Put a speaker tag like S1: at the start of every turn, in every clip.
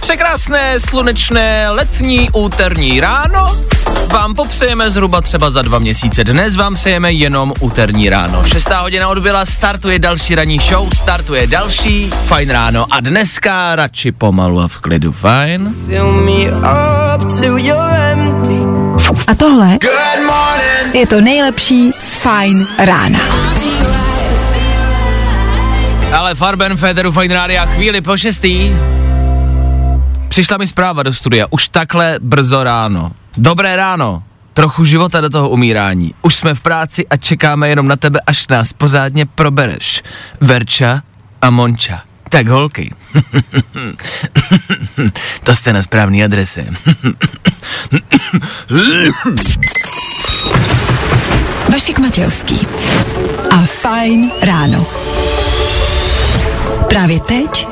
S1: Překrásné, slunečné, letní, úterní ráno vám popřejeme zhruba třeba za dva měsíce. Dnes vám přejeme jenom úterní ráno. Šestá hodina odbyla, startuje další ranní show, startuje další Fajn ráno a dneska radši pomalu a v klidu, fajn?
S2: A tohle je to nejlepší z Fine rána.
S1: Ale Farben Federu Fajn rádia chvíli po šestý. Přišla mi zpráva do studia, už takhle brzo ráno. Dobré ráno, trochu života do toho umírání. Už jsme v práci a čekáme jenom na tebe, až nás pořádně probereš. Verča a Monča. Tak holky. to jste na správný adrese.
S2: Vašek Matějovský a Fine ráno. Právě teď.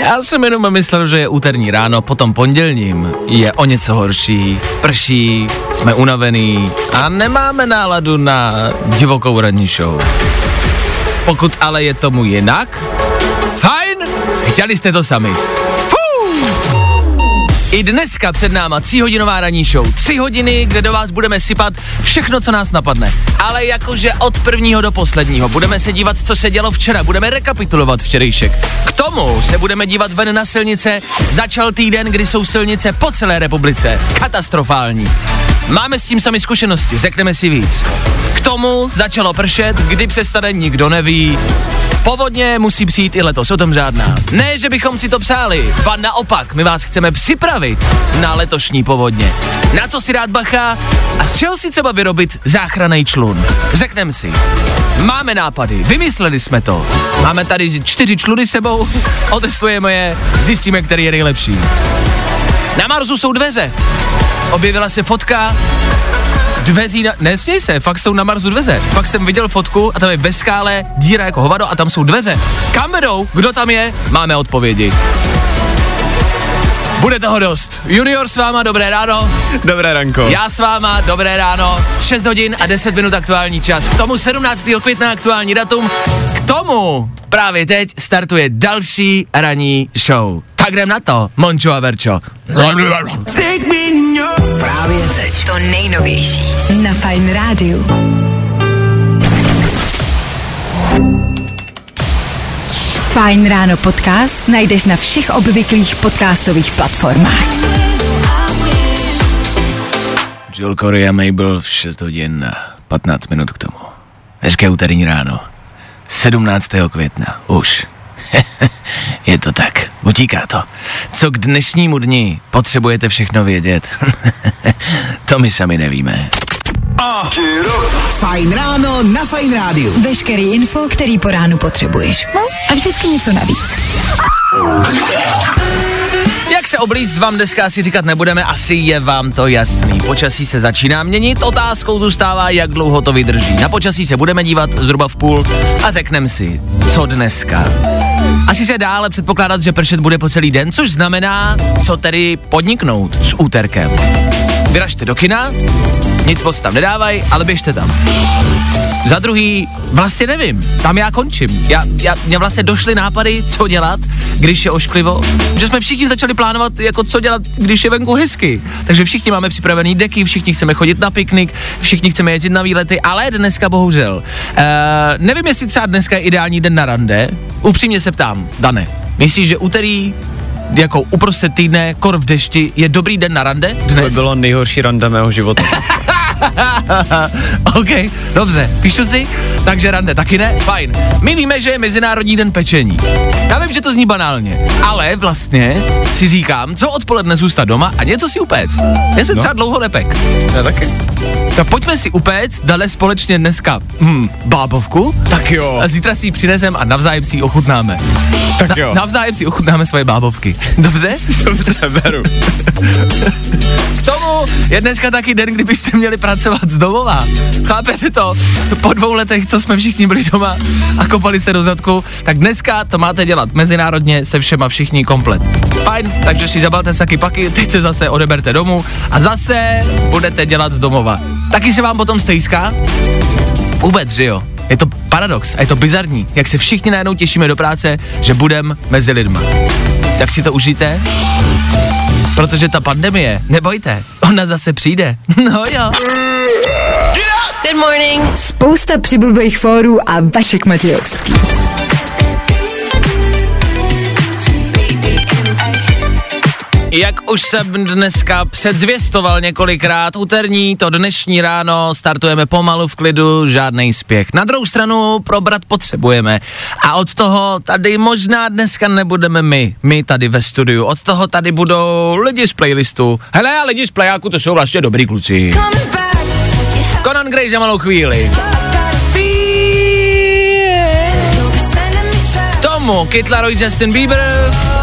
S1: Já jsem jenom myslel, že je úterní ráno, potom pondělním je o něco horší, prší, jsme unavený a nemáme náladu na divokou ranní show. Pokud ale je tomu jinak, fajn, chtěli jste to sami. I dneska před náma tříhodinová ranní show. Tři hodiny, kde do vás budeme sypat všechno, co nás napadne. Ale jakože od prvního do posledního. Budeme se dívat, co se dělo včera. Budeme rekapitulovat včerejšek. K tomu se budeme dívat ven na silnice. Začal týden, kdy jsou silnice po celé republice. Katastrofální. Máme s tím sami zkušenosti, řekneme si víc. K tomu začalo pršet, kdy přestane nikdo neví. Povodně musí přijít i letos, o tom žádná. Ne, že bychom si to přáli, ba naopak, my vás chceme připravit na letošní povodně. Na co si rád bacha a z čeho si třeba vyrobit záchranný člun? Řekneme si. Máme nápady, vymysleli jsme to. Máme tady čtyři čluny sebou, otestujeme je, zjistíme, který je nejlepší. Na Marsu jsou dveře. Objevila se fotka dveří na... Nesměj se, fakt jsou na Marsu dveře. Fakt jsem viděl fotku a tam je ve skále díra jako hovado a tam jsou dveře. Kam vedou? Kdo tam je? Máme odpovědi. Bude toho dost. Junior s váma, dobré ráno.
S3: Dobré ranko.
S1: Já s váma, dobré ráno. 6 hodin a 10 minut aktuální čas. K tomu 17. května aktuální datum. K tomu právě teď startuje další ranní show. Tak jdem na to, Mončo a Verčo.
S2: Právě teď. To nejnovější na Fine Radio. Fine Ráno podcast najdeš na všech obvyklých podcastových platformách.
S1: Jill Corey a Mabel v 6 hodin a 15 minut k tomu. Hezké úterní ráno. 17. května. Už. Je to tak. Utíká to. Co k dnešnímu dni potřebujete všechno vědět? to my sami nevíme.
S4: Fajn ráno na Fajn rádiu.
S2: Veškerý info, který po ránu potřebuješ. No a vždycky něco navíc.
S1: Jak se oblíct vám dneska asi říkat nebudeme, asi je vám to jasný. Počasí se začíná měnit, otázkou zůstává, jak dlouho to vydrží. Na počasí se budeme dívat zhruba v půl a řekneme si, co dneska. Asi se dále předpokládat, že pršet bude po celý den, což znamená, co tedy podniknout s úterkem. Vyražte do kina, nic moc tam nedávaj, ale běžte tam. Za druhý, vlastně nevím, tam já končím. Já, já, mě vlastně došly nápady, co dělat, když je ošklivo, že jsme všichni začali plánovat, jako co dělat, když je venku hezky. Takže všichni máme připravený deky, všichni chceme chodit na piknik, všichni chceme jezdit na výlety, ale dneska bohužel. Uh, nevím, jestli třeba dneska je ideální den na rande. Upřímně se ptám, Dane, myslíš, že úterý jako uprostřed týdne, kor v dešti, je dobrý den na rande
S3: To
S1: dnes?
S3: by bylo nejhorší rande mého života.
S1: OK, dobře, píšu si, takže rande taky ne, fajn. My víme, že je Mezinárodní den pečení. Já vím, že to zní banálně, ale vlastně si říkám, co odpoledne zůstat doma a něco si upéct. Já jsem no. třeba dlouho nepek.
S3: Já taky.
S1: Tak pojďme si upéct, dale společně dneska hm, bábovku
S3: Tak jo,
S1: a zítra si ji přinesem a navzájem si ji ochutnáme.
S3: tak jo.
S1: Navzájem si ochutnáme svoje bábovky. Dobře?
S3: Dobře, beru.
S1: K tomu je dneska taky den, kdybyste měli pracovat z domova. Chápete to? Po dvou letech, co jsme všichni byli doma a kopali se do zadku, tak dneska to máte dělat mezinárodně se všema všichni komplet. Fajn, takže si zabalte saky paky, teď se zase odeberte domů a zase budete dělat z domova. Taky se vám potom stejská? Vůbec, že jo? Je to paradox a je to bizarní, jak se všichni najednou těšíme do práce, že budem mezi lidma. Tak si to užijte, protože ta pandemie, nebojte, ona zase přijde. No jo.
S5: Good morning.
S2: Spousta přibulbých fórů a Vašek Matějovský.
S1: Jak už jsem dneska předzvěstoval několikrát, úterní, to dnešní ráno, startujeme pomalu v klidu, žádný spěch. Na druhou stranu probrat potřebujeme. A od toho tady možná dneska nebudeme my, my tady ve studiu. Od toho tady budou lidi z playlistu. Hele, a lidi z plajáku, to jsou vlastně dobrý kluci. Conan Gray za malou chvíli. Tomu Kid Laroi, Justin Bieber.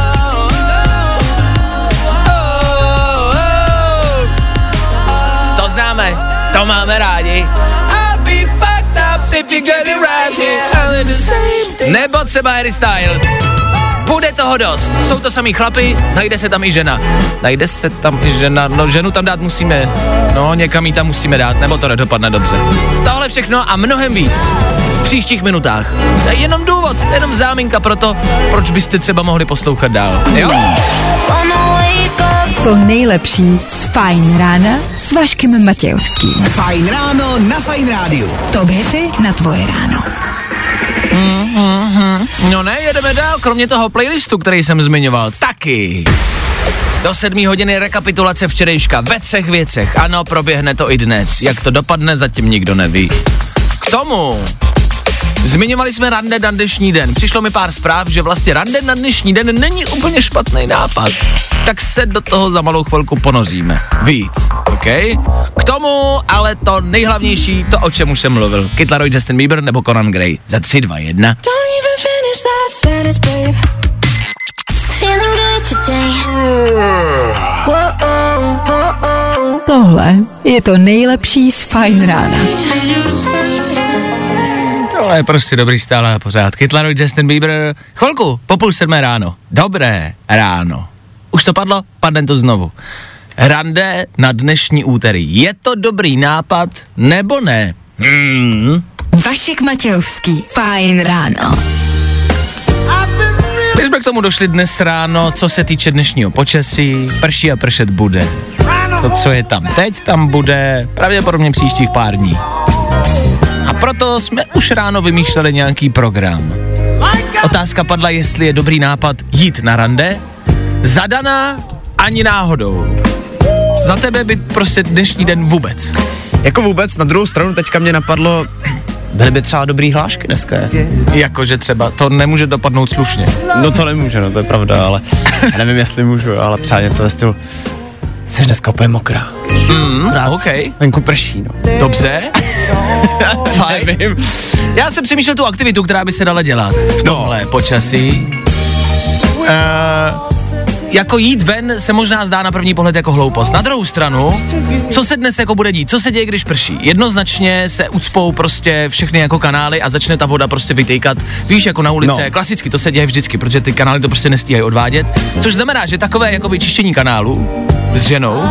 S1: To máme rádi. Nebo třeba Harry Styles. Bude toho dost. Jsou to samý chlapy, najde se tam i žena. Najde se tam i žena, no ženu tam dát musíme, no někam ji tam musíme dát, nebo to nedopadne dobře. Tohle všechno a mnohem víc v příštích minutách. To je jenom důvod, jenom záminka pro to, proč byste třeba mohli poslouchat dál. Jo?
S2: To nejlepší z Fajn rána s Vaškem Matějovským.
S4: Fajn ráno na Fajn rádiu.
S2: Top hity na tvoje ráno.
S1: No ne, jedeme dál, kromě toho playlistu, který jsem zmiňoval, taky. Do sedmí hodiny rekapitulace včerejška ve třech věcech. Ano, proběhne to i dnes. Jak to dopadne, zatím nikdo neví. K tomu Zmiňovali jsme rande na dnešní den. Přišlo mi pár zpráv, že vlastně rande na dnešní den není úplně špatný nápad. Tak se do toho za malou chvilku ponoříme. Víc, OK? K tomu ale to nejhlavnější, to o čem už jsem mluvil. Kid Laroi, Justin Bieber nebo Conan Gray. Za 3, 2, 1.
S5: Feeling good today.
S2: Tohle je to nejlepší z Fajn rána.
S1: Tohle je prostě dobrý stále a pořád. Kid Laroi, Justin Bieber. Chvilku, po půl sedmé ráno. Dobré ráno. Už to padlo? Padne to znovu. Rande na dnešní úterý. Je to dobrý nápad nebo ne? Hmm.
S2: Vašek Matějovský. Fajn ráno.
S1: My jsme k tomu došli dnes ráno, co se týče dnešního počasí. Prší a pršet bude. To, co je tam teď, tam bude pravděpodobně příštích pár dní. A proto jsme už ráno vymýšleli nějaký program. Otázka padla, jestli je dobrý nápad jít na rande. Zadaná ani náhodou. Za tebe by prostě dnešní den vůbec.
S3: Jako vůbec, na druhou stranu teďka mě napadlo, byly by třeba dobrý hlášky dneska.
S1: Jakože třeba, to nemůže dopadnout slušně.
S3: No to nemůže, no to je pravda, ale já nevím, jestli můžu, ale třeba něco ve stylu, jsi dneska úplně mokrá.
S1: Mm, OK,
S3: Venku prší, no.
S1: dobře. Fajn.
S3: Nevím.
S1: Já jsem přemýšlel tu aktivitu, která by se dala dělat v tomhle počasí. Uh, jako jít ven se možná zdá na první pohled jako hloupost. Na druhou stranu, co se dnes jako bude dít? Co se děje, když prší? Jednoznačně se ucpou prostě všechny jako kanály a začne ta voda prostě vytejkat. Víš, jako na ulice,
S3: No.
S1: no. klasicky to se děje vždycky, protože ty kanály to prostě nestíhají odvádět. Což znamená, že takové jako vyčištění kanálu s ženou,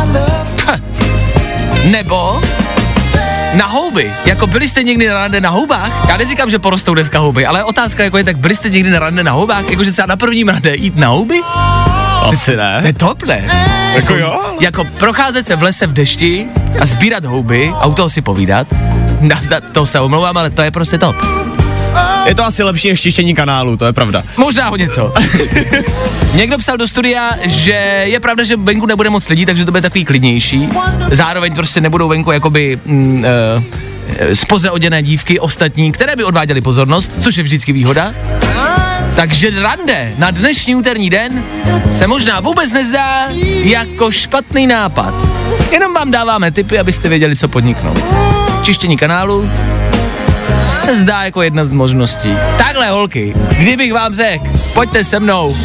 S1: pch, nebo na houby. Jako byli jste někdy na rande na houbách? Já neříkám, že porostou dneska houby, ale otázka jako je, tak byli jste někdy na rande na houbách? Jakože třeba na prvním rande jít na houby?
S3: Asi
S1: To je
S3: ne.
S1: top, ne?
S3: Jako jo?
S1: Jako procházet se v lese v dešti a sbírat houby a u toho si povídat. Nazdat, to se omlouvám, ale to je prostě top.
S3: Je to asi lepší než čištění kanálu, to je pravda.
S1: Možná o něco. Někdo psal do studia, že je pravda, že venku nebude moc lidí, takže to bude takový klidnější. Zároveň prostě nebudou venku jakoby mm, uh, spoze oděné dívky ostatní, které by odváděly pozornost, což je vždycky výhoda. Takže rande na dnešní úterní den se možná vůbec nezdá jako špatný nápad. Jenom vám dáváme tipy, abyste věděli, co podniknout. Čištění kanálu se zdá jako jedna z možností. Takhle holky, kdybych vám řekl, pojďte se mnou,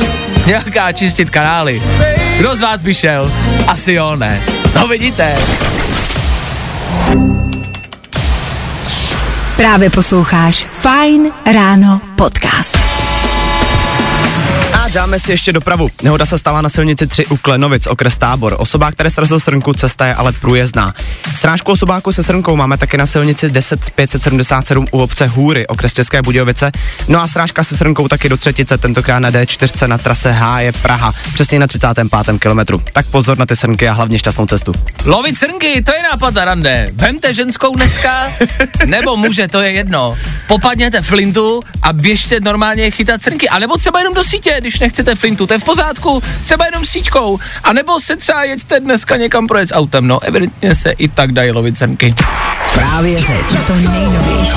S1: nějaká čistit kanály. Kdo z vás by šel? Asi jo, ne. No vidíte.
S2: Právě posloucháš Fine Ráno podcast.
S3: A dáme si ještě dopravu. Nehoda se stala na silnici 3 u Klenovic, okres Tábor. Osoba, které srazil srnku, cesta je ale průjezdná. Strážku osobáku se srnkou máme také na silnici 10577 u obce Hůry, okres České Budějovice. No a strážka se srnkou taky do třetice, tentokrát na D4 na trase H je Praha, přesně na 35. kilometru. Tak pozor na ty srnky a hlavně šťastnou cestu.
S1: Lovit srnky, to je nápad na rande. Vemte ženskou dneska, nebo muže, to je jedno. Popadněte flintu a běžte normálně chytat srnky. A nebo třeba jenom do sítě, když nechcete flintu, to je v pořádku, třeba jenom síťkou. A nebo se třeba jeďte dneska někam projet s autem, no evidentně se i tak dají lovit srnky.
S4: Právě teď.
S2: To nejnovější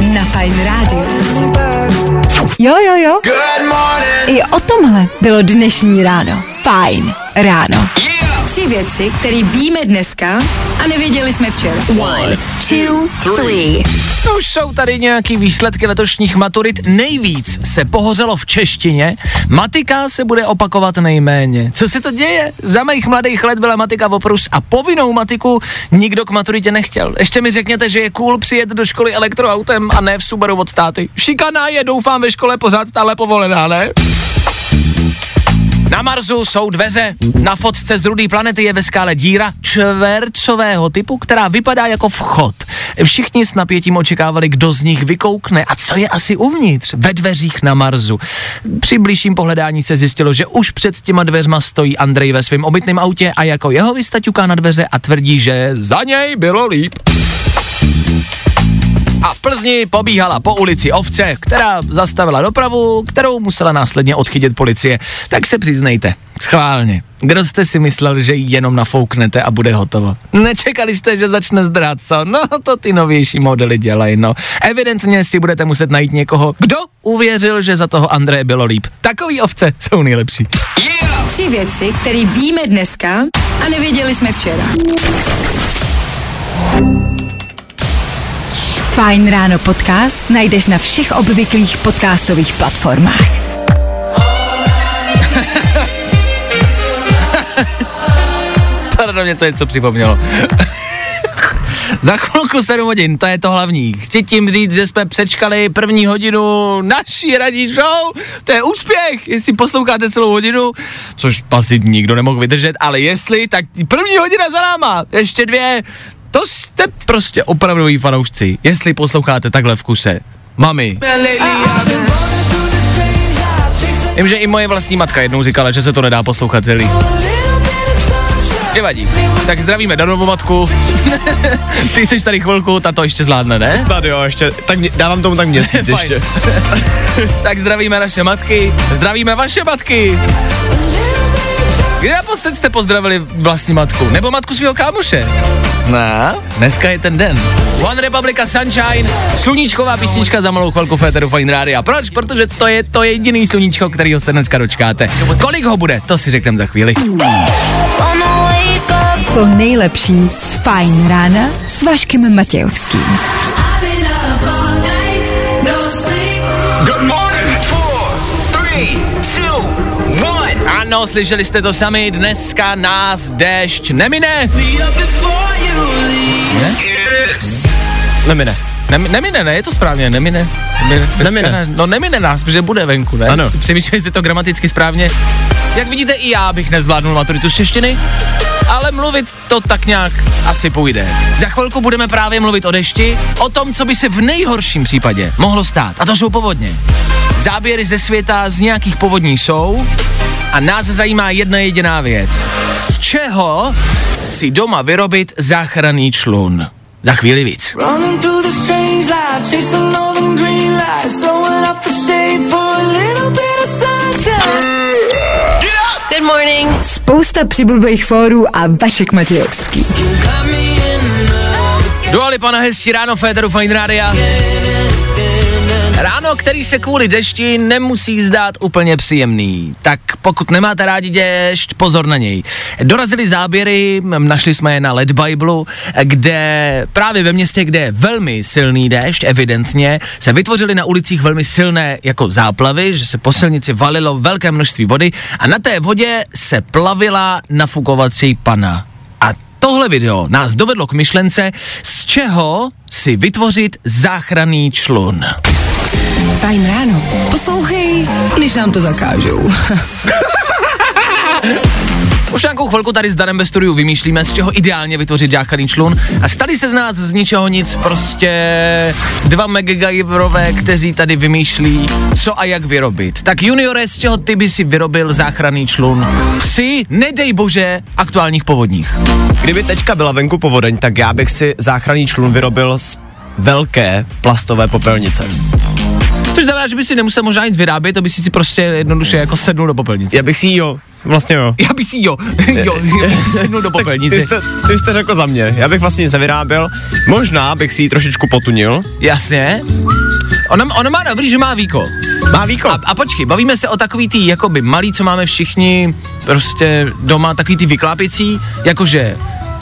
S2: na Fine Radio. Jo, jo, jo. I o tomhle bylo dnešní ráno. Fajn ráno. Tři věci, které víme dneska a nevěděli jsme včera. One, two, three.
S1: No Už jsou tady nějaký výsledky letošních maturit. Nejvíc se pohořelo v češtině. Matika se bude opakovat nejméně. Co se to děje? Za mých mladých let byla matika oprus a povinnou matiku nikdo k maturitě nechtěl. Ještě mi řekněte, že je cool přijet do školy elektroautem a ne v Subaru od táty. Šikana je, doufám, ve škole pořád stále povolená, ne? Na Marsu jsou dveře, na fotce z druhé planety je ve skále díra čvercového typu, která vypadá jako vchod. Všichni s napětím očekávali, kdo z nich vykoukne a co je asi uvnitř, ve dveřích na Marsu. Při blížším pohledání se zjistilo, že už před těma dveřma stojí Andrej ve svém obytném autě a jako jeho vystaťuká na dveře a tvrdí, že za něj bylo líp. A v Plzni pobíhala po ulici ovce, která zastavila dopravu, kterou musela následně odchytit policie. Tak se přiznejte, schválně. Kdo jste si myslel, že ji jenom nafouknete a bude hotovo? Nečekali jste, že začne zdrát, co? No, to ty novější modely dělají, no. Evidentně si budete muset najít někoho, kdo uvěřil, že za toho Andreje bylo líp. Takový ovce jsou nejlepší.
S2: Tři věci, které víme dneska a nevěděli jsme včera. Fajn ráno podcast najdeš na všech obvyklých podcastových platformách.
S1: Pardon, mě to něco připomnělo. Za chvilku 7 hodin, to je to hlavní. Chci tím říct, že jsme přečkali první hodinu naší radí show. To je úspěch, jestli posloucháte celou hodinu, což asi nikdo nemohl vydržet, ale jestli, tak první hodina za náma, ještě dvě, to jste prostě opravdoví fanoušci, jestli posloucháte takhle v kuse. Mami. Vím, že i moje vlastní matka jednou říkala, že se to nedá poslouchat celý. Nevadí. Tak zdravíme Danovou matku. Ty jsi tady chvilku, ta to ještě zvládne, ne?
S3: Snad jo, ještě, tak mě, dávám tomu tak měsíc ještě.
S1: tak zdravíme naše matky, zdravíme vaše matky. Kdy naposled jste pozdravili vlastní matku? Nebo matku svého kámoše? No, dneska je ten den. One Republica Sunshine, sluníčková písnička za malou chvilku Féteru Fine Rádia. Proč? Protože to je to jediný sluníčko, kterýho se dneska dočkáte. Kolik ho bude? To si řekneme za chvíli.
S2: To nejlepší z Fajn rána s Vaškem Matějovským.
S1: Ano, slyšeli jste to sami, dneska nás déšť nemine.
S3: Nemine.
S1: Nem, nemine, ne, je to správně, nemine. nemine.
S3: Nemine.
S1: No nemine nás, protože bude venku, ne?
S3: Ano.
S1: Přemýšlím, jestli to gramaticky správně. Jak vidíte, i já bych nezvládnul maturitu z češtiny, ale mluvit to tak nějak asi půjde. Za chvilku budeme právě mluvit o dešti, o tom, co by se v nejhorším případě mohlo stát. A to jsou povodně. Záběry ze světa z nějakých povodní jsou a nás zajímá jedna jediná věc. Z čeho si doma vyrobit záchranný člun? Za chvíli víc.
S6: Running
S5: Good morning.
S2: Spousta přibulbých fórů a Vašek Matějovský.
S1: Dua Lipa na hezčí ráno Féteru Fine Rádia. Ráno, který se kvůli dešti nemusí zdát úplně příjemný. Tak pokud nemáte rádi déšť, pozor na něj. Dorazily záběry, našli jsme je na LED Bible, kde právě ve městě, kde je velmi silný déšť, evidentně, se vytvořily na ulicích velmi silné jako záplavy, že se po silnici valilo velké množství vody a na té vodě se plavila nafukovací pana. A tohle video nás dovedlo k myšlence, z čeho si vytvořit záchranný člun.
S2: Fajn ráno. Poslouchej, když nám to zakážou.
S1: Už nějakou chvilku tady s Danem ve studiu vymýšlíme, z čeho ideálně vytvořit záchranný člun a stali se z nás z ničeho nic prostě dva megagajverové, kteří tady vymýšlí, co a jak vyrobit. Tak juniore, z čeho ty by si vyrobil záchranný člun při, nedej bože, aktuálních povodních.
S3: Kdyby teďka byla venku povodeň, tak já bych si záchranný člun vyrobil z velké plastové popelnice.
S1: Což znamená, že by si nemusel možná nic vyrábět, to by si si prostě jednoduše jako sednul do popelnice.
S3: Já bych si jo, vlastně jo.
S1: Já bych si jo, jo, já bych si sednul do
S3: Ty
S1: popelnice.
S3: jste, ty jste řekl za mě, já bych vlastně nic nevyráběl. Možná bych si ji trošičku potunil.
S1: Jasně. Ono, ono má dobrý, že má víko.
S3: Má výko.
S1: A, a počkej, bavíme se o takový tý, jakoby malý, co máme všichni prostě doma, takový ty vyklápěcí, jakože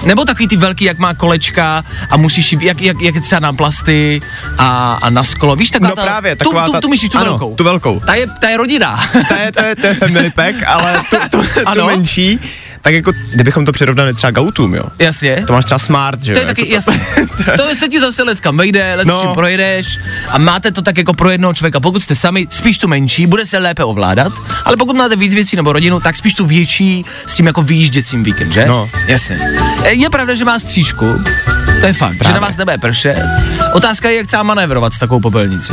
S1: nebo takový ty velký, jak má kolečka a musíš, jak, jak, jak je třeba na plasty a, a na sklo. Víš, taková
S3: No
S1: ta,
S3: právě,
S1: tu,
S3: taková
S1: tu,
S3: ta-
S1: tu, myslíš tu
S3: ano,
S1: velkou?
S3: tu velkou.
S1: Ta je, ta je rodina.
S3: To je, to je, to je family pack, ale tu, tu, tu
S1: Ano.
S3: menší, tak jako, kdybychom to přirovnali třeba k autům, jo.
S1: Jasně.
S3: To máš třeba smart, že
S1: To
S3: jo.
S1: je taky,
S3: jako
S1: jasně. To se ti zase leckam vejde, lec
S3: No.
S1: čím projedeš a máte to tak jako pro jednoho člověka. Pokud jste sami, spíš tu menší, bude se lépe ovládat, ale pokud máte víc věcí nebo rodinu, tak spíš tu větší s tím jako výjížděcím víkem, že?
S3: No.
S1: Jasně. E, Je pravda, že má střížku, to je fakt,
S3: Právě.
S1: že na vás nebude pršet. Otázka je, jak třeba manévrovat s takovou popelnicí.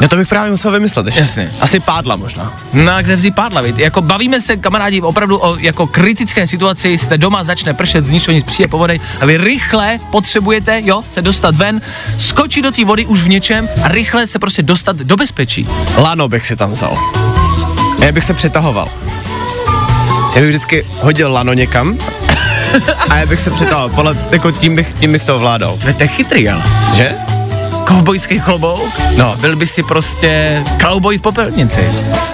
S3: No to bych právě musel vymyslet ještě.
S1: Jasně.
S3: Asi pádla možná.
S1: No a kde vzít pádla, víte? Jako bavíme se, kamarádi, opravdu o jako kritické situaci, jste doma, začne pršet, z ničeho nic přijde povodeň a vy rychle potřebujete, jo, se dostat ven, skočit do té vody už v něčem a rychle se prostě dostat do bezpečí.
S3: Lano bych si tam vzal. A já bych se přetahoval. Já bych vždycky hodil lano někam a já bych se přetahoval. Podle, jako tím bych, tím bych to ovládal.
S1: To je chytrý, ale.
S3: Že?
S1: Kovbojský klobouk?
S3: No.
S1: Byl by si prostě cowboy v popelnici.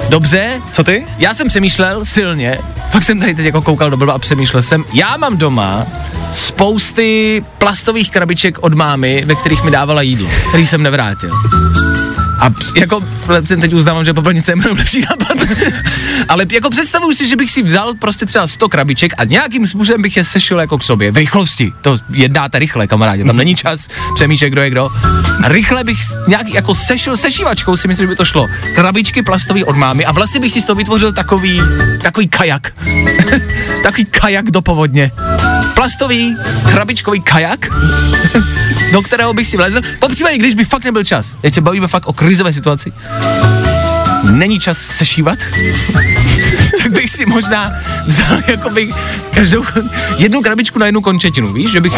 S1: Dobře?
S3: Co ty?
S1: Já jsem přemýšlel silně, fakt jsem tady teď jako koukal do blba a přemýšlel jsem, já mám doma spousty plastových krabiček od mámy, ve kterých mi dávala jídlo, který jsem nevrátil. A jako, ten teď uznávám, že popelnice je mnohem lepší nápad. Ale jako představuju si, že bych si vzal prostě třeba 100 krabiček a nějakým způsobem bych je sešil jako k sobě. V rychlosti. To jednáte rychle, kamarádi. Tam není čas přemýšlet, kdo je kdo. A rychle bych nějak jako sešil se šívačkou, si myslím, že by to šlo. Krabičky plastový od mámy a vlastně bych si z toho vytvořil takový, takový kajak. takový kajak do povodně. Plastový, krabičkový kajak, do kterého bych si vlezl. Popřípadě, když by fakt nebyl čas. Teď se bavíme fakt o krizové situaci. Není čas sešívat, tak bych si možná vzal jakoby každou, jednu krabičku na jednu končetinu, víš, že bych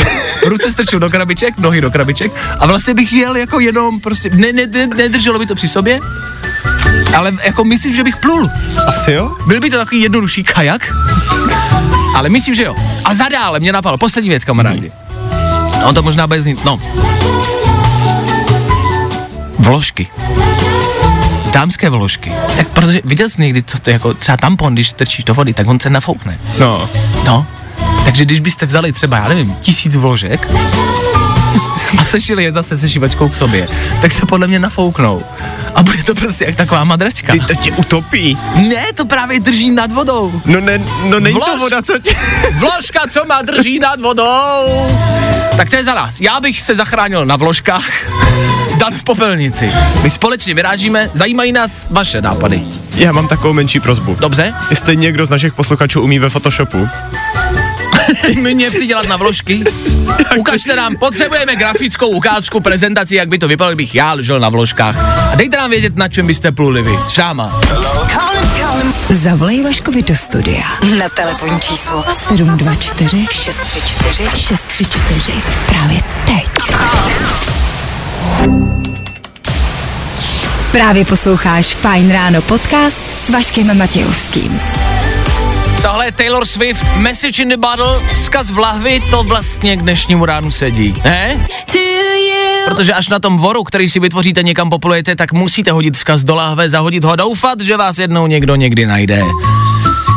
S1: ruce strčil do krabiček, nohy do krabiček a vlastně bych jel jako jenom prostě, ne, ne, ne, nedrželo by to při sobě, ale jako myslím, že bych plul.
S3: Asi jo?
S1: Byl by to takový jednodušší kajak, ale myslím, že jo. A zadále mě napadlo, poslední věc, kamarádi. No to možná bude znít, no. Vložky. Dámské vložky. Tak protože viděl jsi někdy, co to je jako třeba tampon, když trčíš do vody, tak on se nafoukne.
S3: No.
S1: No. Takže když byste vzali třeba, já nevím, tisíc vložek a sešili je zase se šivačkou k sobě, tak se podle mě nafouknou. A bude to prostě jak taková madračka.
S3: Ty to tě utopí.
S1: Ne, to právě drží nad vodou.
S3: No ne, no není to
S1: Vlož-
S3: voda, co tě...
S1: Vložka, co má drží nad vodou. Tak to je za nás. Já bych se zachránil na vložkách. Dan v popelnici. My společně vyrážíme, zajímají nás vaše nápady.
S3: Já mám takovou menší prozbu.
S1: Dobře?
S3: Jestli někdo z našich posluchačů umí ve Photoshopu,
S1: Mě přidělat na vložky. Ukažte nám, potřebujeme grafickou ukázku, prezentaci, jak by to vypadalo, kdybych já ležel na vložkách. A dejte nám vědět, na čem byste pluli vy. Šáma.
S2: Zavolej Vaškovi do studia na telefonní číslo 724 634 634 právě teď. Právě posloucháš Fine Ráno podcast s Vaškem Matějovským.
S1: Tohle je Taylor Swift, Message in the Bottle, vzkaz v lahvi, to vlastně k dnešnímu ránu sedí. Ne? Protože až na tom voru, který si vytvoříte, někam poplujete, tak musíte hodit vzkaz do láhve, zahodit ho doufat, že vás jednou někdo někdy najde.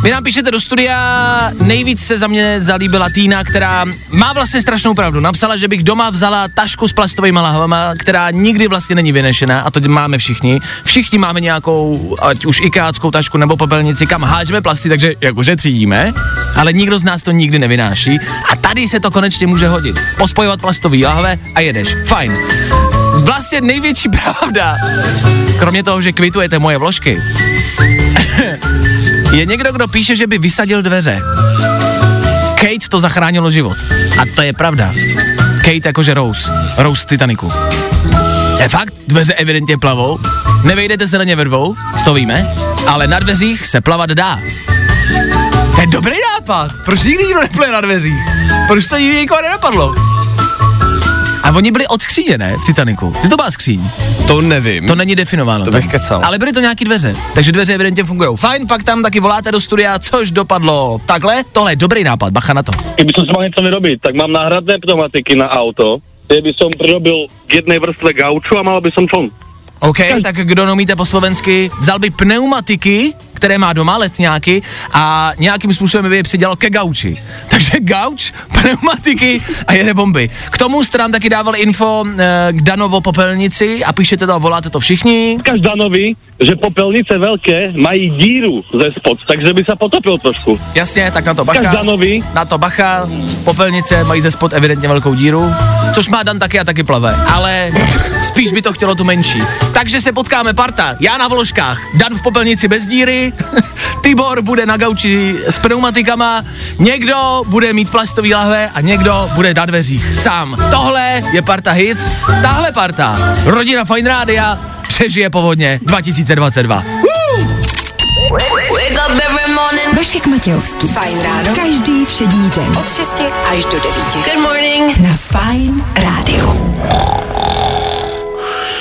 S1: Vy nám píšete do studia, nejvíc se za mě zalíbila Týna, která má vlastně strašnou pravdu. Napsala, že bych doma vzala tašku s plastovými lahvama, která nikdy vlastně není vynešená a to máme všichni. Všichni máme nějakou, ať už ikáckou tašku nebo popelnici, kam hážeme plasty, takže jakože třídíme, ale nikdo z nás to nikdy nevynáší a tady se to konečně může hodit. Pospojovat plastový lahve a jedeš. Fajn. Vlastně největší pravda, kromě toho, že kvitujete moje vložky, je někdo, kdo píše, že by vysadil dveře. Kate to zachránilo život. A to je pravda. Kate jakože Rose. Rose Titaniku. Je fakt, dveře evidentně plavou. Nevejdete se na ně ve dvou, to víme, ale na dveřích se plavat dá. To je dobrý nápad. Proč nikdy nikdo nepluje na dveřích? Proč to nikdy nikoho nenapadlo? A oni byli od skříně, ne? V Titaniku. Kdy to byla skříň?
S3: To nevím.
S1: To není definováno.
S3: To
S1: tam.
S3: bych kecal.
S1: Ale byly to nějaký dveře, takže dveře evidentně fungují. Fajn, pak tam taky voláte do studia, což dopadlo takhle. Tohle je dobrý nápad, bacha na to.
S7: Keby som si mal niečo vyrobiť, tak mám náhradné pneumatiky na auto, kde by som prirobil k jednej vrstve gauču a mal by som čln.
S1: OK, tak kdo nomíte po slovensky, vzal by pneumatiky, které má doma letňáky a nějakým způsobem by je přidělal ke gauči. Takže gauč, pneumatiky a jede bomby. K tomu jste nám taky dával info e, k Danovo popelnici a píšete to a voláte to všichni.
S7: Každanovi, že popelnice veľké mají díru ze spod, takže by sa potopil trošku.
S1: Jasně, tak na to bacha.
S7: Každanovi,
S1: Na to bacha, popelnice mají ze spod evidentně velkou díru, což má Dan taky a taky plave, ale spíš by to chtělo tu menší. Takže se potkáme parta, já na vložkách, Dan v popelnici bez díry, Tibor bude na gauči s pneumatikama, někdo bude mít plastový lahve a někdo bude na dveřích sám. Tohle je parta hits, tahle parta, rodina Fine Rádia, přežije povodně 2022.
S5: Wake up every morning.
S2: Vašek Matějovský. Fajn ráno. Každý všední den. Od 6 až do 9.
S5: Good morning.
S2: Na Fajn rádiu.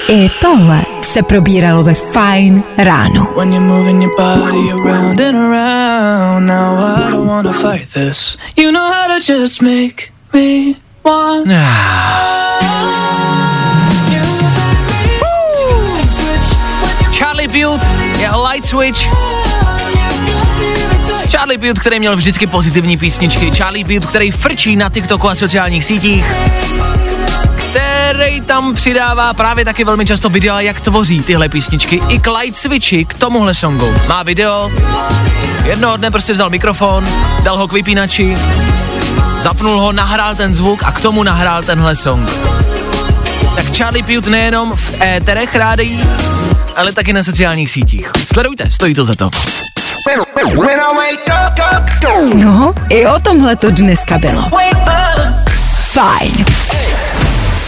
S2: I tohle se probíralo ve Fajn ráno.
S6: When you're moving your body around and around, now I don't wanna fight this. You know how to just make me want.
S1: Charlie Butte, jeho Light Switch, Charlie Butte, který měl vždycky pozitivní písničky, Charlie Butte, který frčí na TikToku a sociálních sítích, který tam přidává právě taky velmi často videa, jak tvoří tyhle písničky. I k Light Switchi k tomuhle songu. Má video, jednoho dne prostě vzal mikrofon, dal ho k vypínači, zapnul ho, nahrál ten zvuk a k tomu nahrál tenhle song. Tak Charlie Butte nejenom v éterech rádií, ale taky na sociálních sítích. Sledujte, stojí to za to.
S2: No, i o tomhle to dneska bylo. Fajn.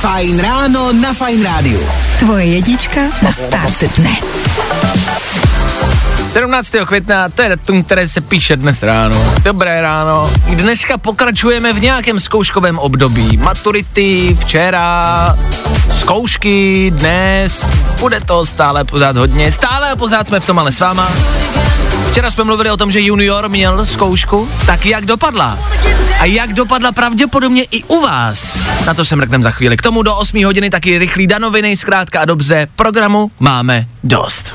S4: Fajn ráno na Fajn rádiu.
S2: Tvoje jedička na start dne.
S1: 17. května, to je datum, které se píše dnes ráno. Dobré ráno. Dneska pokračujeme v nějakém zkouškovém období. Maturity, včera, zkoušky, dnes, bude to stále pořád hodně. Stále a pořád jsme v tom ale s váma. Včera jsme mluvili o tom, že junior měl zkoušku, tak jak dopadla? A jak dopadla pravděpodobně i u vás? Na to se mrknem za chvíli. K tomu do 8 hodiny taky rychlý danoviny, zkrátka a dobře, programu máme dost.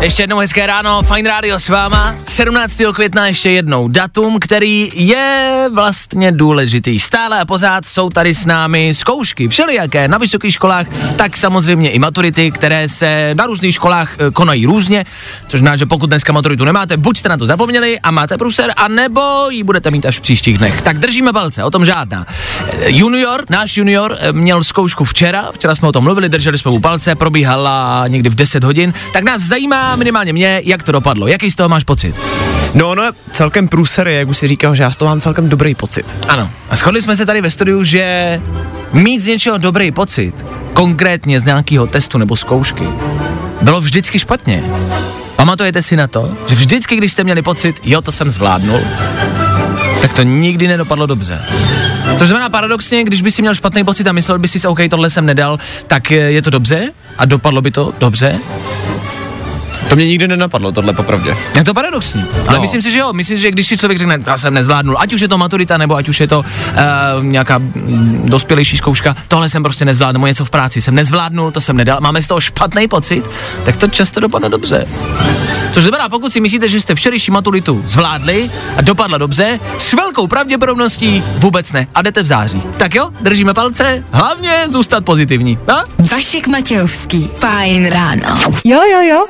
S1: Ještě jednou hezké ráno, Fine Radio s váma. 17. května ještě jednou datum, který je vlastně důležitý. Stále a pořád jsou tady s námi zkoušky, všelijaké na vysokých školách, tak samozřejmě i maturity, které se na různých školách eh, konají různě, což znamená, že pokud dneska maturitu nemáte, buď jste na to zapomněli a máte průser, anebo ji budete mít až v příštích dnech. Tak držíme palce, o tom žádná. Eh, Junior, náš junior, eh, měl zkoušku včera, včera jsme o tom mluvili, drželi jsme mu palce, probíhala někdy v 10 hodin, tak nás zajímá minimálně mě, jak to dopadlo, jaký z toho máš pocit?
S3: No, no, celkem průser je, jak už si říkal, že já z toho mám celkem dobrý pocit.
S1: Ano. A shodli jsme se tady ve studiu, že mít z něčeho dobrý pocit, konkrétně z nějakého testu nebo zkoušky, bylo vždycky špatně. Pamatujete si na to, že vždycky, když jste měli pocit, jo, to jsem zvládnul, tak to nikdy nedopadlo dobře. To znamená paradoxně, když by si měl špatný pocit a myslel by si, OK, tohle jsem nedal, tak je je to dobře a dopadlo by to dobře.
S3: To mě nikdy nenapadlo, tohle popravdě.
S1: Je to paradoxní, ale
S3: No.
S1: myslím si, že jo. Myslím si, že když si člověk řekne, já jsem nezvládnul, ať už je to maturita, nebo ať už je to uh, nějaká mm, dospělejší zkouška, tohle jsem prostě nezvládnul, něco v práci jsem nezvládnul, to jsem nedal, máme z toho špatný pocit, tak to často dopadne dobře. Což znamená, pokud si myslíte, že jste včerejší maturitu zvládli a dopadla dobře, s velkou pravděpodobností vůbec ne a jdete v září. Tak jo, držíme palce, hlavně zůstat pozitivní. A?
S2: Vašek Matějovský. Fajn ráno. Jo, jo, jo.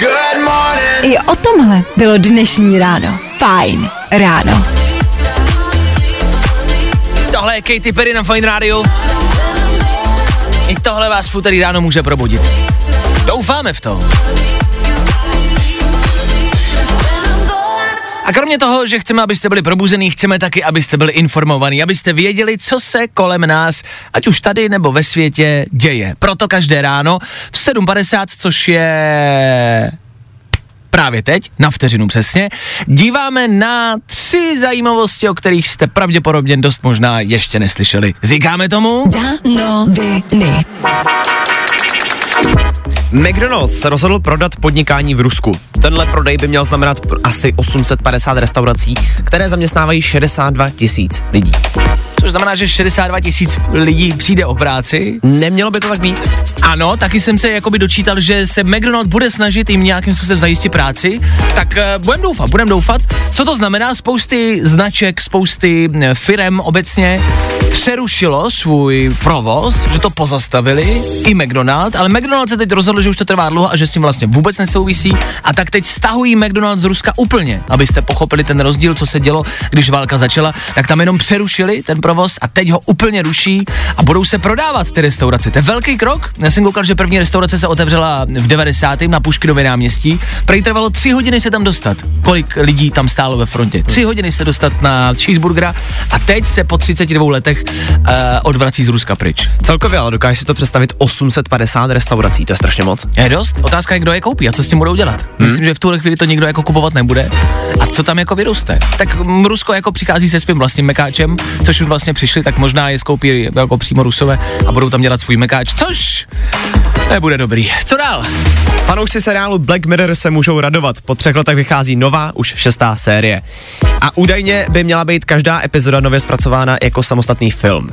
S2: I o tomhle bylo dnešní ráno. Fajn ráno.
S1: Tohle je Katy Perry na Fine Radio. I tohle vás v úterý ráno může probudit. Doufáme v to. A kromě toho, že chceme, abyste byli probuzený, chceme taky, abyste byli informovaní, abyste věděli, co se kolem nás, ať už tady nebo ve světě, děje. Proto každé ráno v 7.50, což je právě teď, na vteřinu přesně, díváme na tři zajímavosti, o kterých jste pravděpodobně dost možná ještě neslyšeli. Říkáme tomu?
S2: Danoviny.
S3: McDonald's se rozhodl prodat podnikání v Rusku. Tenhle prodej by měl znamenat asi 850 restaurací, které zaměstnávají 62 tisíc lidí.
S1: Což znamená, že 62 tisíc lidí přijde o práci.
S3: Nemělo by to tak být?
S1: Ano, taky jsem se jakoby dočítal, že se McDonald bude snažit jim nějakým způsobem zajistit práci. Tak uh, budem doufat, budem doufat. Co to znamená? Spousty značek, spousty eh, firem obecně přerušilo svůj provoz, že to pozastavili, i McDonald, ale McDonald se teď rozhodl, že už to trvá dlouho a že s tím vlastně vůbec nesouvisí a tak teď stahují McDonald z Ruska úplně, abyste pochopili ten rozdíl, co se dělo, když válka začala, tak tam jenom přerušili ten provoz a teď ho úplně ruší a budou se prodávat ty restaurace. To je velký krok. Já jsem koukal, že první restaurace se otevřela v 90. na Puškinově náměstí. Prej trvalo tři hodiny se tam dostat. Kolik lidí tam stálo ve frontě? Tři hodiny se dostat na cheeseburgera a teď se po 32 letech uh, odvrací z Ruska pryč.
S3: Celkově, ale dokážeš si to představit 850 restaurací, to je strašně moc.
S1: Je dost. Otázka je, kdo je koupí a co s tím budou dělat. Hmm. Myslím, že v tuhle chvíli to nikdo jako kupovat nebude. A co tam jako vyroste? Tak Rusko jako přichází se svým vlastním mekáčem, což už vlastně přišli, tak možná je skoupí jako přímo Rusové a budou tam dělat svůj mekáč, což nebude dobrý. Co dál?
S3: Fanoušci seriálu Black Mirror se můžou radovat. Po třech letech vychází nová, už šestá série. A údajně by měla být každá epizoda nově zpracována jako samostatný film.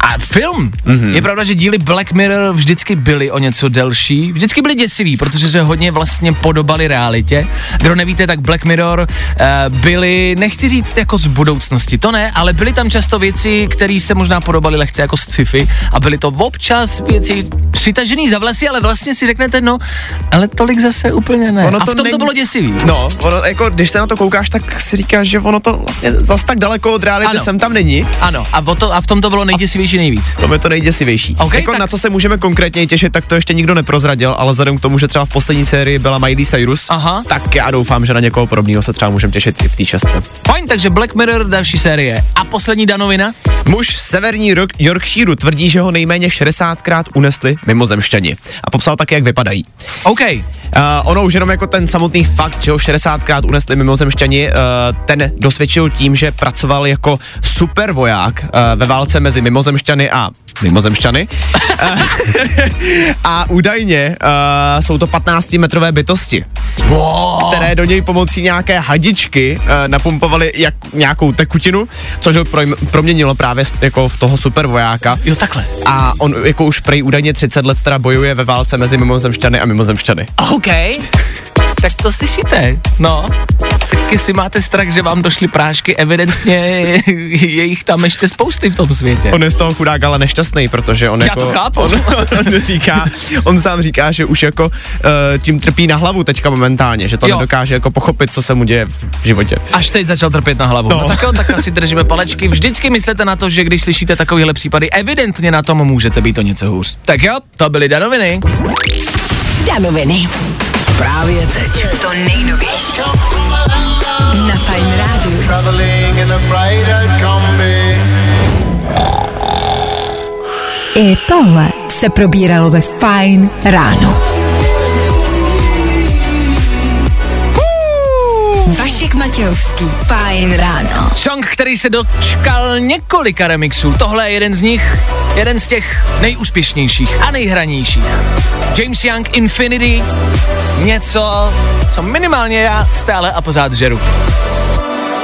S1: A film. Mm-hmm. Je pravda, že díly Black Mirror vždycky byly o něco delší, vždycky byly děsivý, protože se hodně vlastně podobali realitě. Kdo nevíte, tak Black Mirror uh, byly, nechci říct jako z budoucnosti, to ne, ale byly tam často věci, které se možná podobaly lehce jako z sci-fi a byly to občas věci přitažený za vlasy, ale vlastně si řeknete, no, ale tolik zase úplně ne.
S3: Ono
S1: a v tom to
S3: není-
S1: bylo děsivý.
S3: No, ono, jako, když se na to koukáš, tak si říkáš, že ono to vlastně zas tak daleko od reality
S1: Ano.
S3: sem tam není.
S1: Ano, a, o to, a v tom to bylo nejděsivější nejvíc.
S3: To je to nejděsivější.
S1: OK,
S3: jako
S1: tak-
S3: na co se můžeme konkrétně těšit, tak to ještě nikdo neprozradil, ale vzhledem k tomu, že třeba v poslední sérii byla Miley Cyrus,
S1: Aha.
S3: tak já doufám, že na někoho podobného se třeba můžeme těšit i v té šestce.
S1: Fajn, takže Black Mirror, další série. A poslední danovina?
S3: Muž z severní York- Yorkshireu tvrdí, že ho nejméně 60krát unesli mimozemšťani a popsal také, jak vypadají.
S1: OK.
S3: Uh, ono už jenom jako ten samotný fakt, že ho 60krát unesli mimozemšťani, uh, ten dosvědčil tím, že pracoval jako supervoják uh, ve válce mezi mimozemšťany a mimozemšťany. Uh, a údajně uh, jsou to 15-metrové bytosti,
S1: Wow.
S3: které do něj pomocí nějaké hadičky uh, napumpovaly jak, nějakou tekutinu, což ho proměnilo právě jako v toho supervojáka.
S1: Jo, takhle.
S3: A on jako už prej údajně 30 let teda bojuje ve válce mezi mimozemšťany a mimozemšťany.
S1: OK. Tak to slyšíte, no. Jestli máte strach, že vám došly prášky, evidentně je jich tam ještě spousty v tom světě.
S3: On je z toho chudák ale nešťastný, protože on
S1: Já
S3: jako...
S1: to chápu.
S3: On, on, říká, on sám říká, že už jako uh, tím trpí na hlavu teďka momentálně, že to
S1: Jo.
S3: nedokáže jako pochopit, co se mu děje v životě.
S1: Až teď začal trpět na hlavu. No.
S3: No.
S1: no tak jo, tak asi držíme palečky. Vždycky myslete na to, že když slyšíte takovéhle případy, evidentně na tom můžete být o něco hůř. Tak jo, to byly danoviny.
S2: Danoviny.
S4: Právě teď.
S2: To nejnovější. Na Fajn rádiu.
S8: Traveling in a freighter combi.
S2: I tohle se probíralo ve Fajn ráno. Vašek Matějovský. Fajn ráno.
S1: Song, který se dočkal několika remixů. Tohle je jeden z nich, jeden z těch nejúspěšnějších a nejhranějších. James Young Infinity, něco, co minimálně já stále a pořád žeru.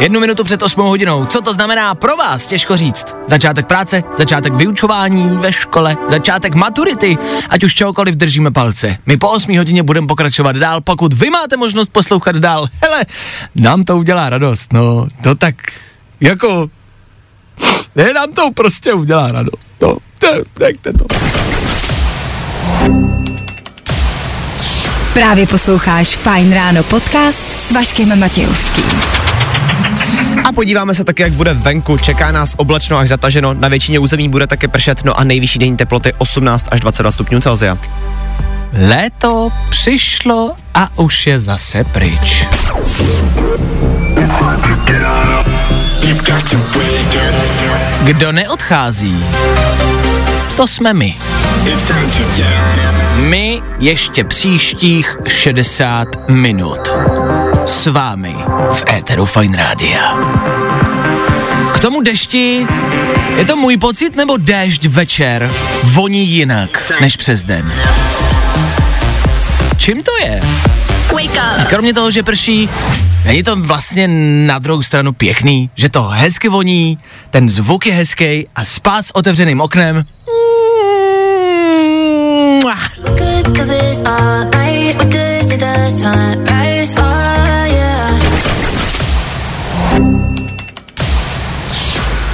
S1: Jednu minutu před 8 hodinou. Co to znamená pro vás? Těžko říct. Začátek práce, začátek vyučování ve škole, začátek maturity, ať už čehokoliv držíme palce. My po 8 hodině budeme pokračovat dál, pokud vy máte možnost poslouchat dál. Hele, nám to udělá radost, no, to tak, jako, ne, nám to prostě udělá radost, no, nechte to.
S2: Právě posloucháš Fajn ráno podcast s Vaškem Matějovským.
S3: A podíváme se také, jak bude venku. Čeká nás oblačno až zataženo, na většině území bude také pršet, no a nejvyšší denní teploty 18 až 22 stupňů Celsia.
S1: Léto přišlo a už je zase pryč. Kdo neodchází, to jsme my. My ještě příštích 60 minut. S vámi v éteru Fine Rádia. K tomu dešti, je to můj pocit, nebo déšť večer voní jinak než přes den? Čím to je? A kromě toho, že prší, není to vlastně na druhou stranu pěkný, že to hezky voní, ten zvuk je hezký a spát s otevřeným oknem. Mua.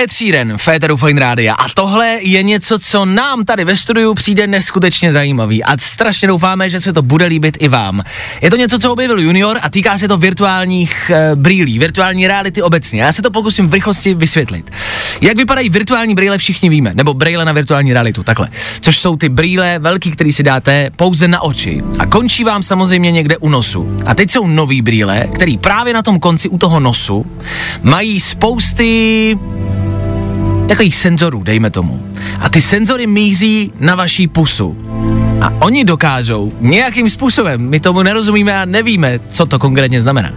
S1: Ed Féteru Fine Rádia a tohle je něco, co nám tady ve studiu přijde neskutečně zajímavý a strašně doufáme, že se to bude líbit i vám. Je to něco, co objevil Junior a týká se to virtuálních uh, brýlí, virtuální reality obecně. Já se to pokusím v rychlosti vysvětlit. Jak vypadají virtuální brýle, všichni víme, nebo brýle na virtuální realitu, takhle. Což jsou ty brýle velký, který si dáte pouze na oči a končí vám samozřejmě někde u nosu. A teď jsou nový brýle, který právě na tom konci u toho nosu mají spousty takových senzorů, dejme tomu. A ty senzory míří na vaší pusu. A oni dokážou nějakým způsobem, my tomu nerozumíme a nevíme, co to konkrétně znamená,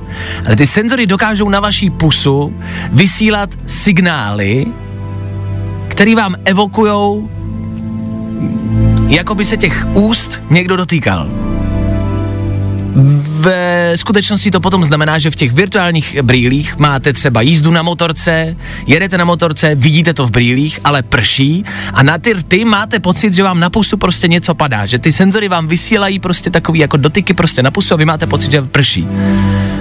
S1: ale ty senzory dokážou na vaší pusu vysílat signály, které vám evokujou, jako by se těch úst někdo dotýkal ve skutečnosti to potom znamená, že v těch virtuálních brýlích máte třeba jízdu na motorce, jedete na motorce, vidíte to v brýlích, ale prší a na ty rty máte pocit, že vám na pusu prostě něco padá, že ty senzory vám vysílají prostě takový jako dotyky prostě na pusu a vy máte pocit, že prší.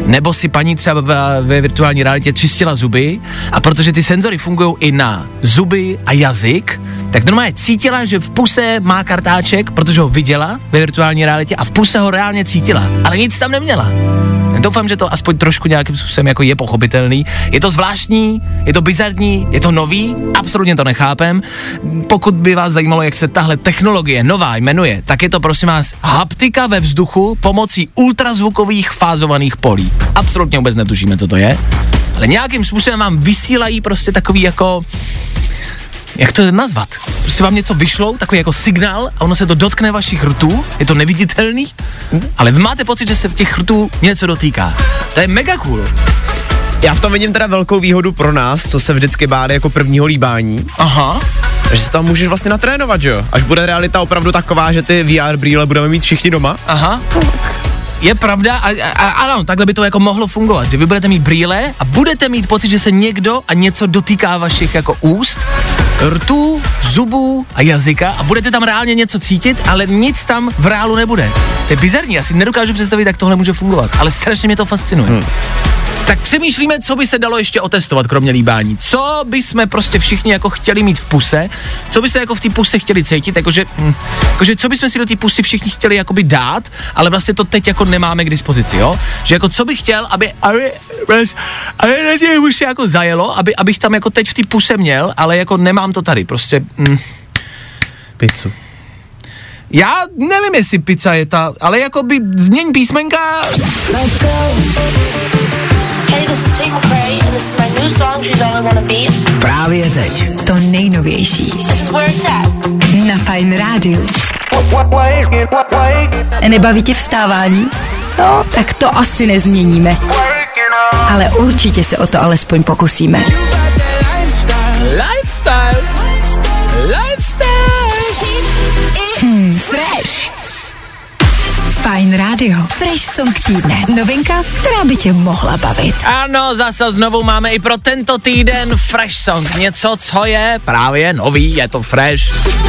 S1: Nebo si paní třeba ve virtuální realitě čistila zuby a protože ty senzory fungují i na zuby a jazyk, tak normálně cítila, že v puse má kartáček, protože ho viděla ve virtuální realitě a v puse ho reálně cítila, ale nic tam neměla. Doufám, že to aspoň trošku nějakým způsobem jako je pochopitelný. Je to zvláštní, je to bizarní, je to nový, absolutně to nechápem. Pokud by vás zajímalo, jak se tahle technologie nová jmenuje, tak je to prosím vás haptika ve vzduchu pomocí ultrazvukových fázovaných polí. Absolutně vůbec netušíme, co to je, ale nějakým způsobem vám vysílají prostě takový jako jak to nazvat? Prostě vám něco vyšlo, takový jako signál a ono se to dotkne vašich rtů, je to neviditelný, ale vy máte pocit, že se v těch rtů něco dotýká. To je mega cool.
S3: Já v tom vidím teda velkou výhodu pro nás, co se vždycky báli jako prvního líbání.
S1: Aha.
S3: Že se tam můžeš vlastně natrénovat, že jo? Až bude realita opravdu taková, že ty VR brýle budeme mít všichni doma.
S1: Aha. Je pravda a, a, a ano, takhle by to jako mohlo fungovat, že vy budete mít brýle a budete mít pocit, že se někdo a něco dotýká vašich jako úst rtů, zubů a jazyka a budete tam reálně něco cítit, ale nic tam v reálu nebude. To je bizarní, asi nedokážu představit, jak tohle může fungovat, ale strašně mě to fascinuje. Hmm. Tak přemýšlíme, co by se dalo ještě otestovat, kromě líbání. Co by jsme prostě všichni jako chtěli mít v puse, co by se jako v té puse chtěli cítit, jakože, hm, jakože co by jsme si do té pusy všichni chtěli jakoby dát, ale vlastně to teď jako nemáme k dispozici, jo? Že jako co bych chtěl, aby, aby, aby na těch už jako zajelo, aby, abych tam jako teď v té puse měl, ale jako nemám to tady, prostě, hm,
S3: Pizzu.
S1: já nevím, jestli pizza je ta, ale jako by změň písmenka.
S4: Právě teď.
S2: To nejnovější
S9: This is where it's at.
S2: na Fine Rádiu. Nebaví tě vstávání? No, tak to asi nezměníme. Ale určitě se o to alespoň pokusíme.
S1: Lifestyle. Lifestyle.
S2: Radio. Fresh song týdne. Novinka, která by tě mohla bavit.
S1: Ano, zase znovu máme i pro tento týden Fresh Song. Něco, co je právě nový, je to fresh.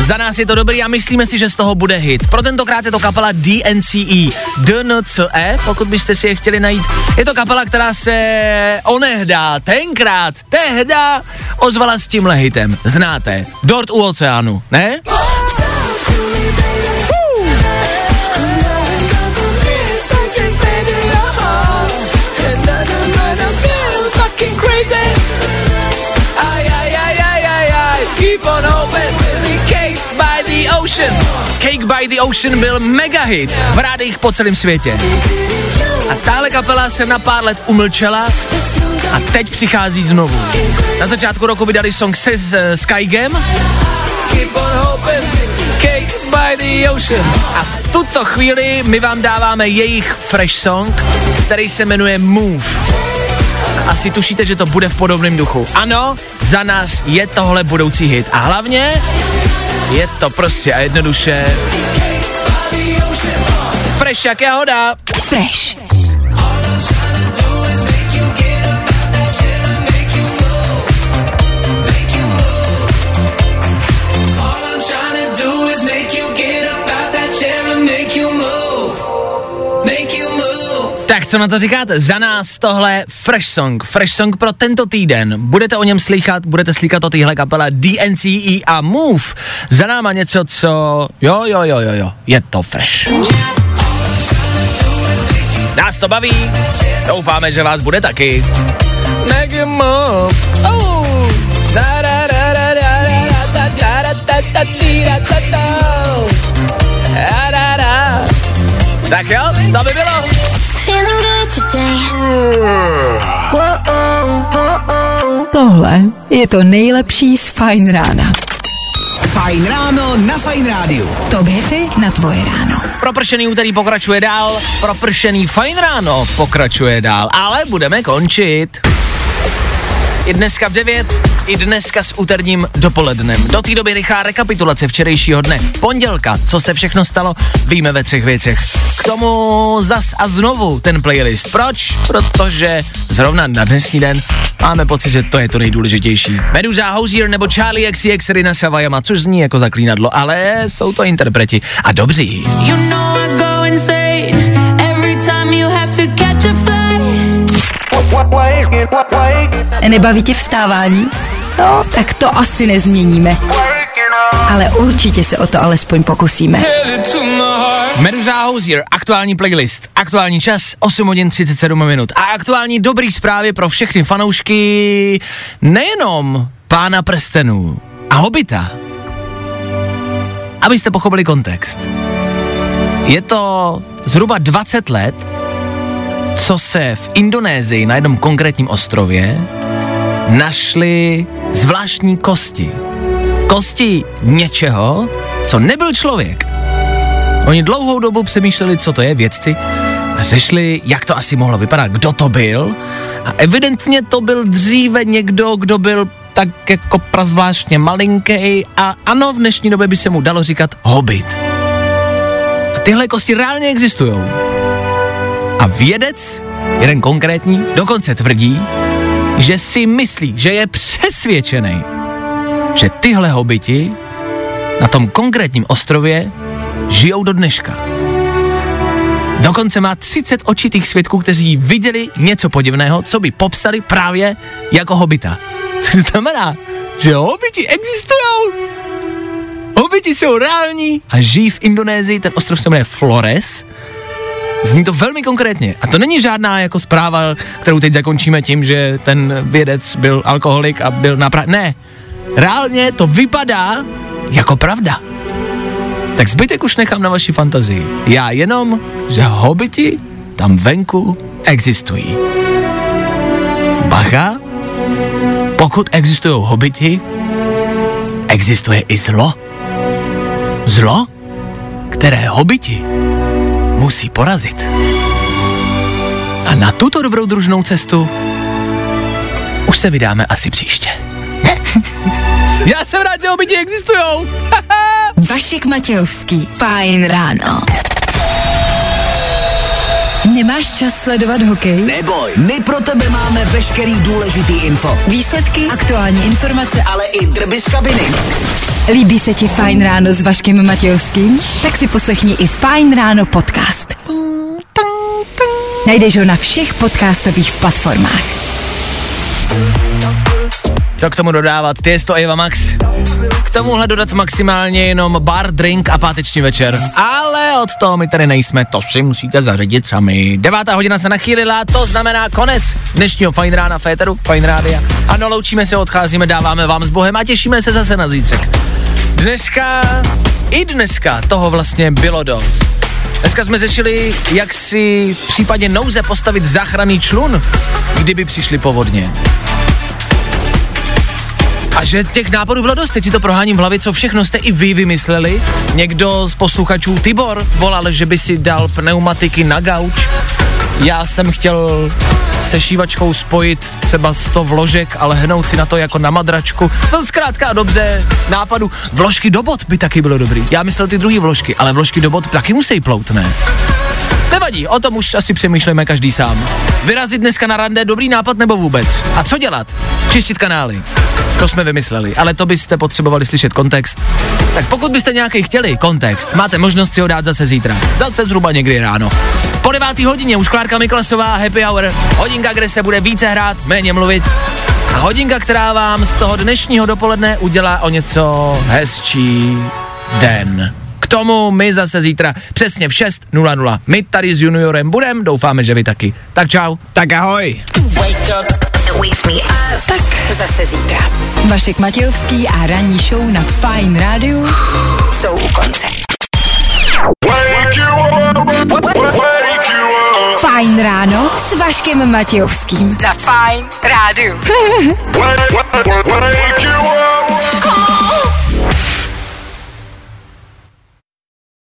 S1: Za nás je to dobrý a myslíme si, že z toho bude hit. Pro tentokrát je to kapela DNCE. DNCE, pokud byste si je chtěli najít. Je to kapela, která se onehdá, tenkrát, tehda ozvala s tímhle hitem. Znáte, Dort u oceánu, ne? Keep the Ocean. Cake by the Ocean byl mega hit v rádích po celém světě. A tahle kapela se na pár let umlčela a teď přichází znovu. Na začátku roku vydali song se uh, Skygem. On hoping, Cake by the Ocean. A v tuto chvíli my vám dáváme jejich fresh song, který se jmenuje Move. Asi tušíte, že to bude v podobném duchu. Ano, za nás je tohle budoucí hit. A hlavně je to prostě a jednoduše fresh jak jahoda.
S2: Fresh.
S1: Co na to říkáte? Za nás tohle Fresh Song. Fresh Song pro tento týden. Budete o něm slychat, budete slychat o téhle kapele DNCE a Move. Za náma něco, co... Jo, jo, jo, jo, jo. Je to Fresh. Nás to baví. Doufáme, že vás bude taky. Tak jo, to by bylo.
S2: Tohle je to nejlepší z Fine rána.
S4: Fajn ráno na Fajn rádiu.
S2: Top hity na tvoje ráno.
S1: Propršený úterý pokračuje dál, propršený fajn ráno pokračuje dál, ale budeme končit. I dneska v 9, i dneska s úterním dopolednem. Do té doby rychlá rekapitulace včerejšího dne. Pondělka, co se všechno stalo, víme ve třech věcech. K tomu zas a znovu ten playlist. Proč? Protože zrovna na dnešní den máme pocit, že to je to nejdůležitější. Meduza, Hosier nebo Charlie XCX Rina Savajama, což zní jako zaklínadlo, ale jsou to interpreti. A dobří.
S5: You know
S2: Nebaví tě vstávání? No, tak to asi nezměníme. Ale určitě se o to alespoň pokusíme.
S1: Meduza aktuální playlist, aktuální čas 8 hodin 37 minut a aktuální dobrý zprávy pro všechny fanoušky nejenom Pána prstenů a Hobita. Abyste pochopili kontext. Je to zhruba 20 let, co se v Indonésii na jednom konkrétním ostrově našly zvláštní kosti. Kosti něčeho, co nebyl člověk. Oni dlouhou dobu přemýšleli, co to je, vědci, a řešili, jak to asi mohlo vypadat, kdo to byl. A evidentně to byl dříve někdo, kdo byl tak jako prazvláštně malinký a ano, v dnešní době by se mu dalo říkat hobit. A tyhle kosti reálně existují. A vědec, jeden konkrétní, dokonce tvrdí, že si myslí, že je přesvědčený, že tyhle hobiti na tom konkrétním ostrově žijou do dneška. Dokonce má 30 očitých svědků, kteří viděli něco podivného, co by popsali právě jako hobita. Co znamená, že hobiti existují. Hobiti jsou reální a žijí v Indonésii, ten ostrov se jmenuje Flores. Zní to velmi konkrétně. A to není žádná jako zpráva, kterou teď zakončíme tím, že ten vědec byl alkoholik a byl na Ne. Reálně to vypadá jako pravda. Tak zbytek už nechám na vaši fantazii. Já jenom, že hobiti tam venku existují. bacha, pokud existují hobiti, existuje i zlo. Zlo, které hobiti musí porazit. A na tuto dobrou družnou cestu už se vydáme asi příště. Já jsem rád, že hobiti existujou.
S2: Vašek Matějovský. Fajn ráno. Nemáš čas sledovat hokej?
S4: Neboj, my pro tebe máme veškerý důležitý info.
S2: Výsledky, aktuální informace
S4: Ale i drby z kabiny.
S2: líbí se ti Fajn ráno s Vaškem Matějovským? Tak si poslechni i Fajn ráno podcast. Najdeš ho na všech podcastových platformách.
S1: Co k tomu dodávat? Tiesto Eva Max. K tomuhle dodat maximálně jenom bar, drink a páteční večer. Ale od toho my tady nejsme, to si musíte zařadit sami. Devátá hodina se nachýlila, to znamená konec dnešního Fine Rána Féteru, Fine Rádia. Ano, loučíme se, odcházíme, dáváme vám s Bohem a těšíme se zase na zítřek. Dneska, i dneska toho vlastně bylo dost. Dneska jsme řešili, jak si v případě nouze postavit záchranný člun, kdyby přišli povodně. A že těch nápadů bylo dost, teď si to proháním v hlavě, co všechno jste i vy vymysleli. Někdo z posluchačů Tibor volal, že by si dal pneumatiky na gauč. Já jsem chtěl se šívačkou spojit třeba 100 vložek, ale hnout si na to jako na madračku. To zkrátka dobře nápadu. Vložky do bot by taky bylo dobrý. Já myslel ty druhé vložky, ale vložky do bot taky musí plout, ne? Nevadí, o tom už asi přemýšlíme každý sám. Vyrazit dneska na rande, dobrý nápad nebo vůbec? A co dělat? Čistit kanály. To jsme vymysleli, ale to byste potřebovali slyšet kontext. Tak pokud byste nějaký chtěli kontext, máte možnost si ho dát zase zítra. Zase zhruba někdy ráno. Po devátý hodině už Klárka Miklasová, Happy Hour, hodinka, kde se bude více hrát, méně mluvit. A hodinka, která vám z toho dnešního dopoledne udělá o něco hezčí den. Tomu my zase zítra přesně v 6.00. My tady s juniorem budem, doufáme, že vy taky. Tak čau.
S3: Tak ahoj.
S2: Tak zase zítra. Vašek Matějovský a ranní show na Fajn rádiu jsou u konce. Fajn ráno s Vaškem Matějovským. Na Fajn rádiu.
S8: Wake you up.